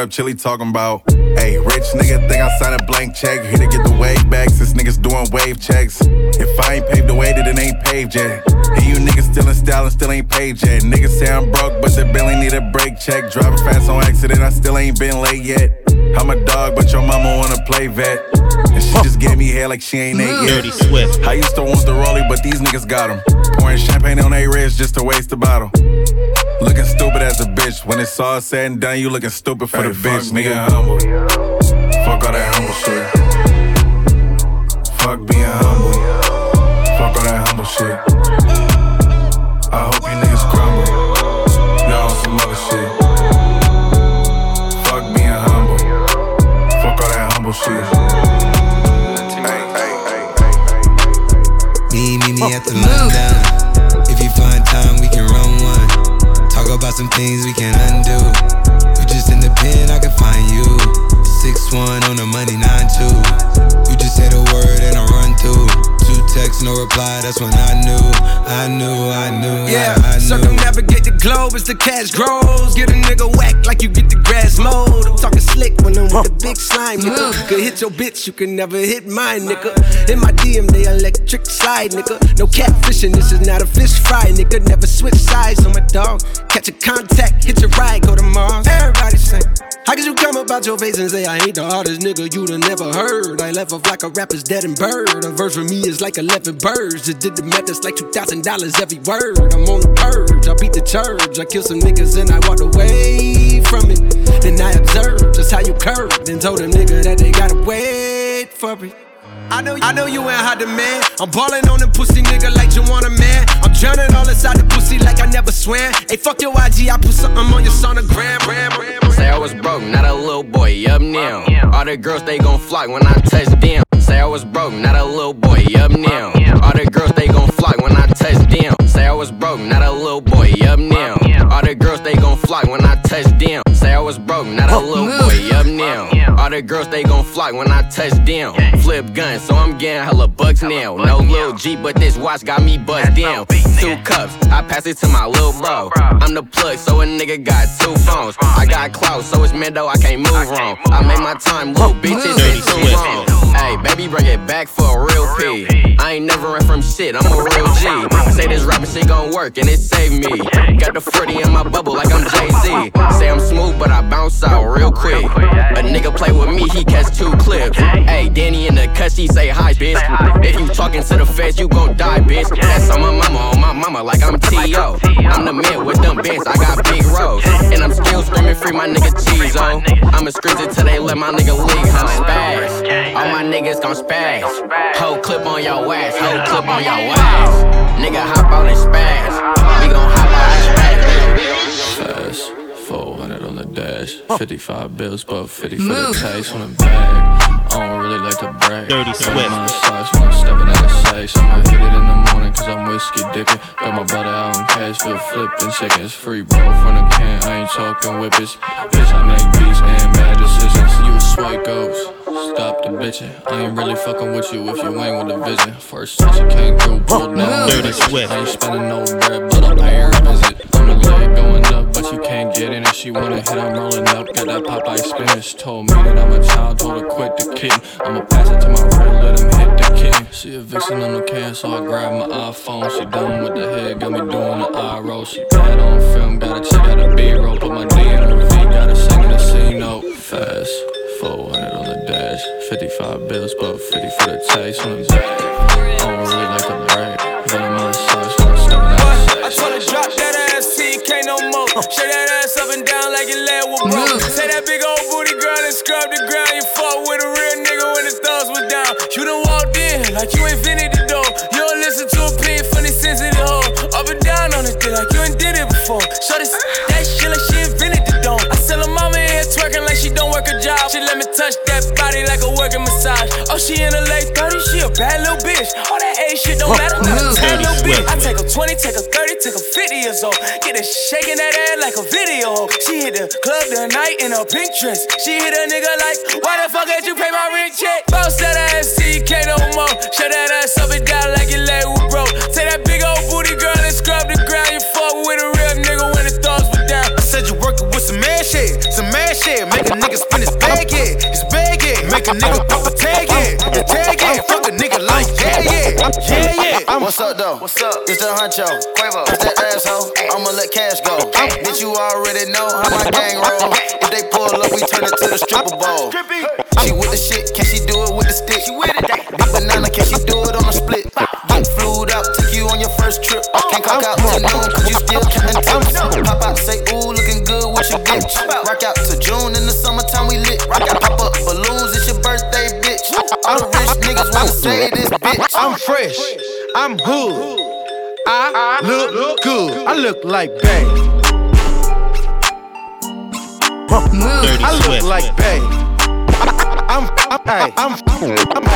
scrub chili talking about. Hey, rich nigga think I signed a blank check. Here to get the wave back since niggas doing wave checks. If I ain't paved the way, then it ain't paved yet. And you niggas still in style and still ain't paid yet. Niggas say I'm broke, but the belly need a brake check. Driving fast on accident, I still ain't been late yet. I'm a dog, but your mama wanna play vet. And she just gave me hair like she ain't eight yet. Dirty Swift. I used to want the rollie, but these niggas got them. Pouring champagne on a wrist just to waste the bottle. Bitch. When it's all said and done, you looking stupid for the bitch, nigga. humble. Fuck all that humble shit. Fuck being humble. Fuck all that humble shit. I hope you niggas crumble. Y'all on some other shit. Fuck being humble. Fuck all that humble shit. Me, meet me at the London. About some things we can't undo. You just in the pen, I can find you. Six one on the money, nine two. You just say the word and I run through. Two texts, no reply. That's when I knew, I knew, I knew, Yeah, I, I knew. circumnavigate the globe as the cash grows. Get a nigga whack like you get the grass mowed. I'm talking slick when I'm with the big slime, nigga. Could hit your bitch, you can never hit mine, nigga. In my DM, they electric slide, nigga. No catfishing, this is not a fish fry, nigga. Never switch sides on my dog. Catch a contact, hit your ride, go to Mars. Everybody sing. How could you come about your face and say I ain't the hardest nigga you'd have never heard? I left off like a rapper's dead and bird. A verse for me is like 11 birds. Just did the math, that's like $2,000 every word. I'm on the purge, I beat the church. I killed some niggas and I walked away from it. Then I observed just how you curved and told a nigga that they gotta wait for it. I know, I know you ain't hot demand. I'm ballin' on the pussy nigga like you want a man. I'm drowning all inside the pussy like I never swam. Hey, fuck your IG, I put something on your sonogram. Ram, ram, ram. Say I was broke, not a little boy, up now. All the girls, they gon' flock when I touch them. Say I was broke, not a little boy, up now. All the girls, they gon' flock when I touch them. Say I was broke, not a little boy, up now. All the girls, they gon' flock when I touch them. Say I was broke, not a little boy, up now. All the girls, they gon' flock when I touch them. Flip guns, so I'm getting hella bucks now. No little G, but this watch got me buzzed down. Two cups, I pass it to my little bro. I'm the plug, so a nigga got two phones. I got clout, so it's Mendo, I can't move wrong. I make my time, little bitches, they too wrong. Hey, baby, bring it back for a real P. I ain't never run from shit, I'm a real G. Say this rapping shit gon' work and it saved me. Got the 40 in my bubble like I'm Jay Z. Say I'm smooth, but I bounce out real quick. A nigga play with me, he catch two clips. Hey, Danny in the cut, she say hi, bitch. If you talking to the feds, you gon' die, bitch. That's on my mama, on my mama, like I'm T.O. I'm the man with them bands, I got big rows. And I'm still screaming free my nigga Cheezo. I'ma scream it till they let my nigga leave, huh? Spaz. All my niggas gon' spaz. Whole clip on your ass, whole clip on your ass. Nigga hop out and spaz. We gon' dash. 55 bills, but 50 for the taste on the bag. I don't really like to brag. Dirty Got Swift. my size when I'm stepping out of sight. I'ma hit it in the morning cause I'm whiskey dipping. Got my brother out in cash, feel flipping. Seconds free, bro, from the can. I ain't talking whippets. Bitch, I make beats and bad decisions. You a swipe ghost. Stop the bitching. I ain't really fucking with you if you ain't with the vision. First time she came through, pulled down. Dirty Swift. I ain't spending no bread, but I'll pay her a visit. I'm the leg going up, but you can't get in. If she wanna hit, I'm rolling up. Got that Popeye spinach. Told me that I'm a child, told her quit the kitten. I'ma pass it to my real, let him hit the kitten. She a vixen on the can, so I grab my iPhone. She done with the head, got me doing the eye roll. She bad on film, gotta check out the B-roll. Put my D in her V, 55 bills, but 50 for the taste on the. I don't really like the brag, but I'm on sauce when I out. told her drop that ass TK no more. Shake that ass up and down like your leg was broke. Say that big old booty girl and scrub the ground. You fuck with a real nigga when the thugs was down. You done walked in like you invented the door. You don't listen to a opinion from the sensitive hoe. Up and down on it, thing like you ain't did it before. Shut this body like a working massage. Oh, she in her late 30s, she a bad little bitch. All that age shit don't matter. Not a Dirty little bitch. I take her 20, take her 30, take her 50 years old. Get her shaking that ass like a video. She hit the club tonight in a pink dress. She hit a nigga like, why the fuck did you pay my rent check? Bounce that ass, TK no more. Shut that ass up and a nigga pop a tag, yeah, the tag, yeah. Fuck a nigga like, yeah, yeah, yeah, yeah. What's up though? What's up? It's the honcho. Quavo. It's that asshole. I'ma let cash go. Bitch, you already know how my gang roll. If they pull up, we turn it to the stripper bowl. She with the shit, can she do it with the stick? She with it. Big banana, can she do it on a split? Get flued out, took you on your first trip. Oh, Can't cock out till noon, cause you still counting tips. Pop out, say, ooh, looking good with your bitch. Rock out to June bitch. All the rich niggas wanna say this, bitch. I'm fresh, I'm hood. I look good. I look like Bay. Dirty I look like Bay. I'm, I'm, ay, I'm, I'm,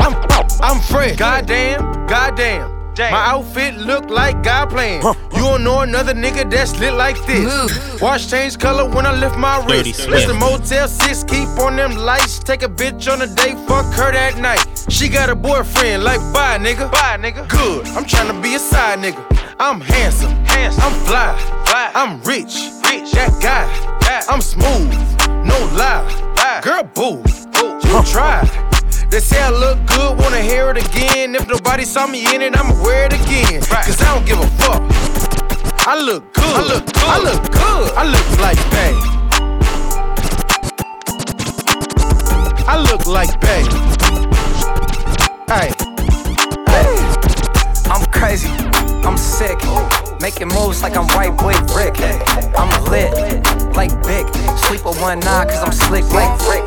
I'm, I'm fresh. Goddamn, goddamn. My outfit look like God playing. You don't know another nigga that's lit like this. Watch change color when I lift my Dirty wrist. Swift. Listen, Motel 6, keep on them lights. Take a bitch on a date, fuck her that night. She got a boyfriend, like bye nigga. Bye nigga. Good, I'm trying to be a side nigga. I'm handsome, handsome. I'm fly, fly. I'm rich, rich. That guy, I'm smooth, no lie. Girl, boo, boo. you try. They say I look good, wanna hear it again. If nobody saw me in it, I'ma wear it again. Cause I don't give a fuck. I look good. I look good. I look good. I look like Bay. I look like Bay. Hey. I'm crazy, I'm sick. Oh. Making moves like I'm white boy Rick. I'm lit, like Big. Sleep with one eye cause I'm slick like Rick.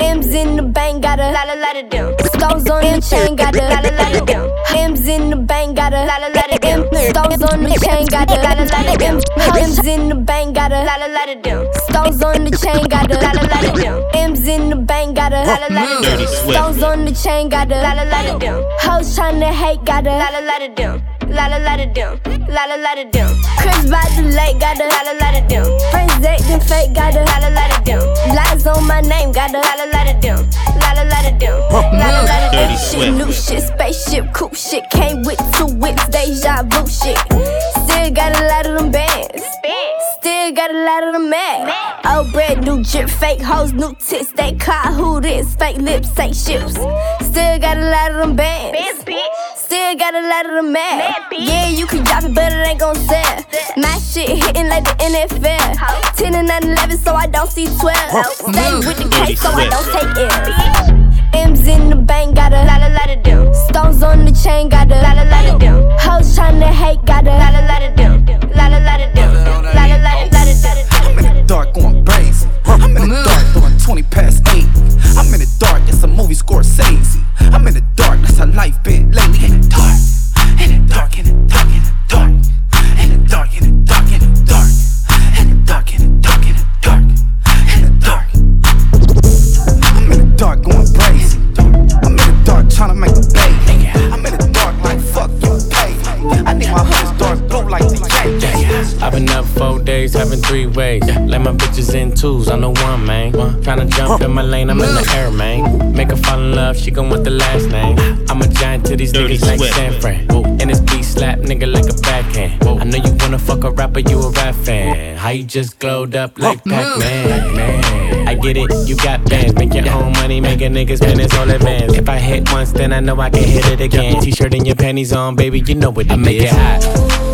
M's in the bank, got a la la la da dum. Stones on the chain, got a la la la da dum. M's in the bank, got a la la la da dum. Stones on the chain, got a la la la da dum. M's in the bank, got a la la la da dum. Stones on the chain, got a la la la da dum. M's in the bank, got a la la la da Dirty Stones on the chain, got a la la la da dum. Hoes tryna hate, got a la la la da dum. La la la da dum, la la la da dum. Chris by the lake, got a la la la da. Friends acting fake, got a la la la da dum. Lies on my name, got a la la la da dum. La la la da dum, la la la da dum. Shit, new shit, spaceship, cool shit. Came with two whips, deja vu shit. Still got a lot of them bands. Still got a lot of them mad. Old bread, new drip, fake hoes, new tits. They caught who this, fake lips, fake ships. Still got a lot of them bands. Still got a lot of them mad. Yeah, you can drop it, but it ain't gon' sell. My shit hitting like the NFL. 10 and 9 11, so I don't see 12. Stay with the case, so I don't take L's. M's in the bank, got a lot, la la da dum. Stones on the chain, got a la la la da dum. Hoes tryna hate, got a la la la da dum. La la la da dum. La la la da la da I'm in the dark going crazy. I'm in the dark doing 20 past 8. I'm in the dark, it's a movie Scorsese. I'm in the dark, that's how life been lately. In the dark, in the dark, in the dark, in the dark. In the dark, in the dark, in the dark. In the dark, in the dark, in the dark. Days, having three ways. Let my bitches in twos, I'm the one, man. Tryna jump in my lane, I'm in the air, man. Make her fall in love, she gon' want the last name. I'm a giant to these Dirty niggas like Swift. San Fran. And this beat slap nigga like a backhand. I know you wanna fuck a rapper, you a rap fan. How you just glowed up like Pac-Man, man. I get it, you got bands. Make your own money, make a nigga spend his whole advance. If I hit once, then I know I can hit it again. T-shirt and your panties on, baby, you know what it I make it hot.